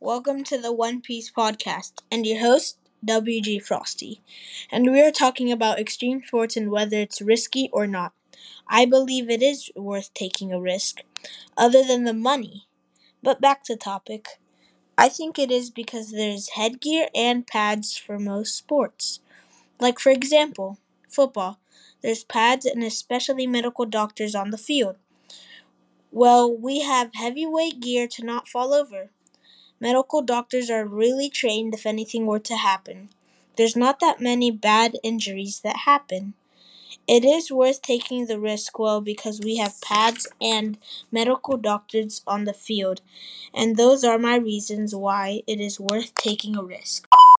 welcome to the One Piece podcast, and your host, WG Frosty. And we are talking about extreme sports and whether it's risky or not. I believe it is worth taking a risk, other than the money. But back to topic. I think it is because there's headgear and pads for most sports. Like, for example, football. There's pads and especially medical doctors on the field. Well, we have heavyweight gear to not fall over. Medical doctors are really trained if anything were to happen. There's not that many bad injuries that happen. It is worth taking the risk, well, because we have pads and medical doctors on the field, and those are my reasons why it is worth taking a risk.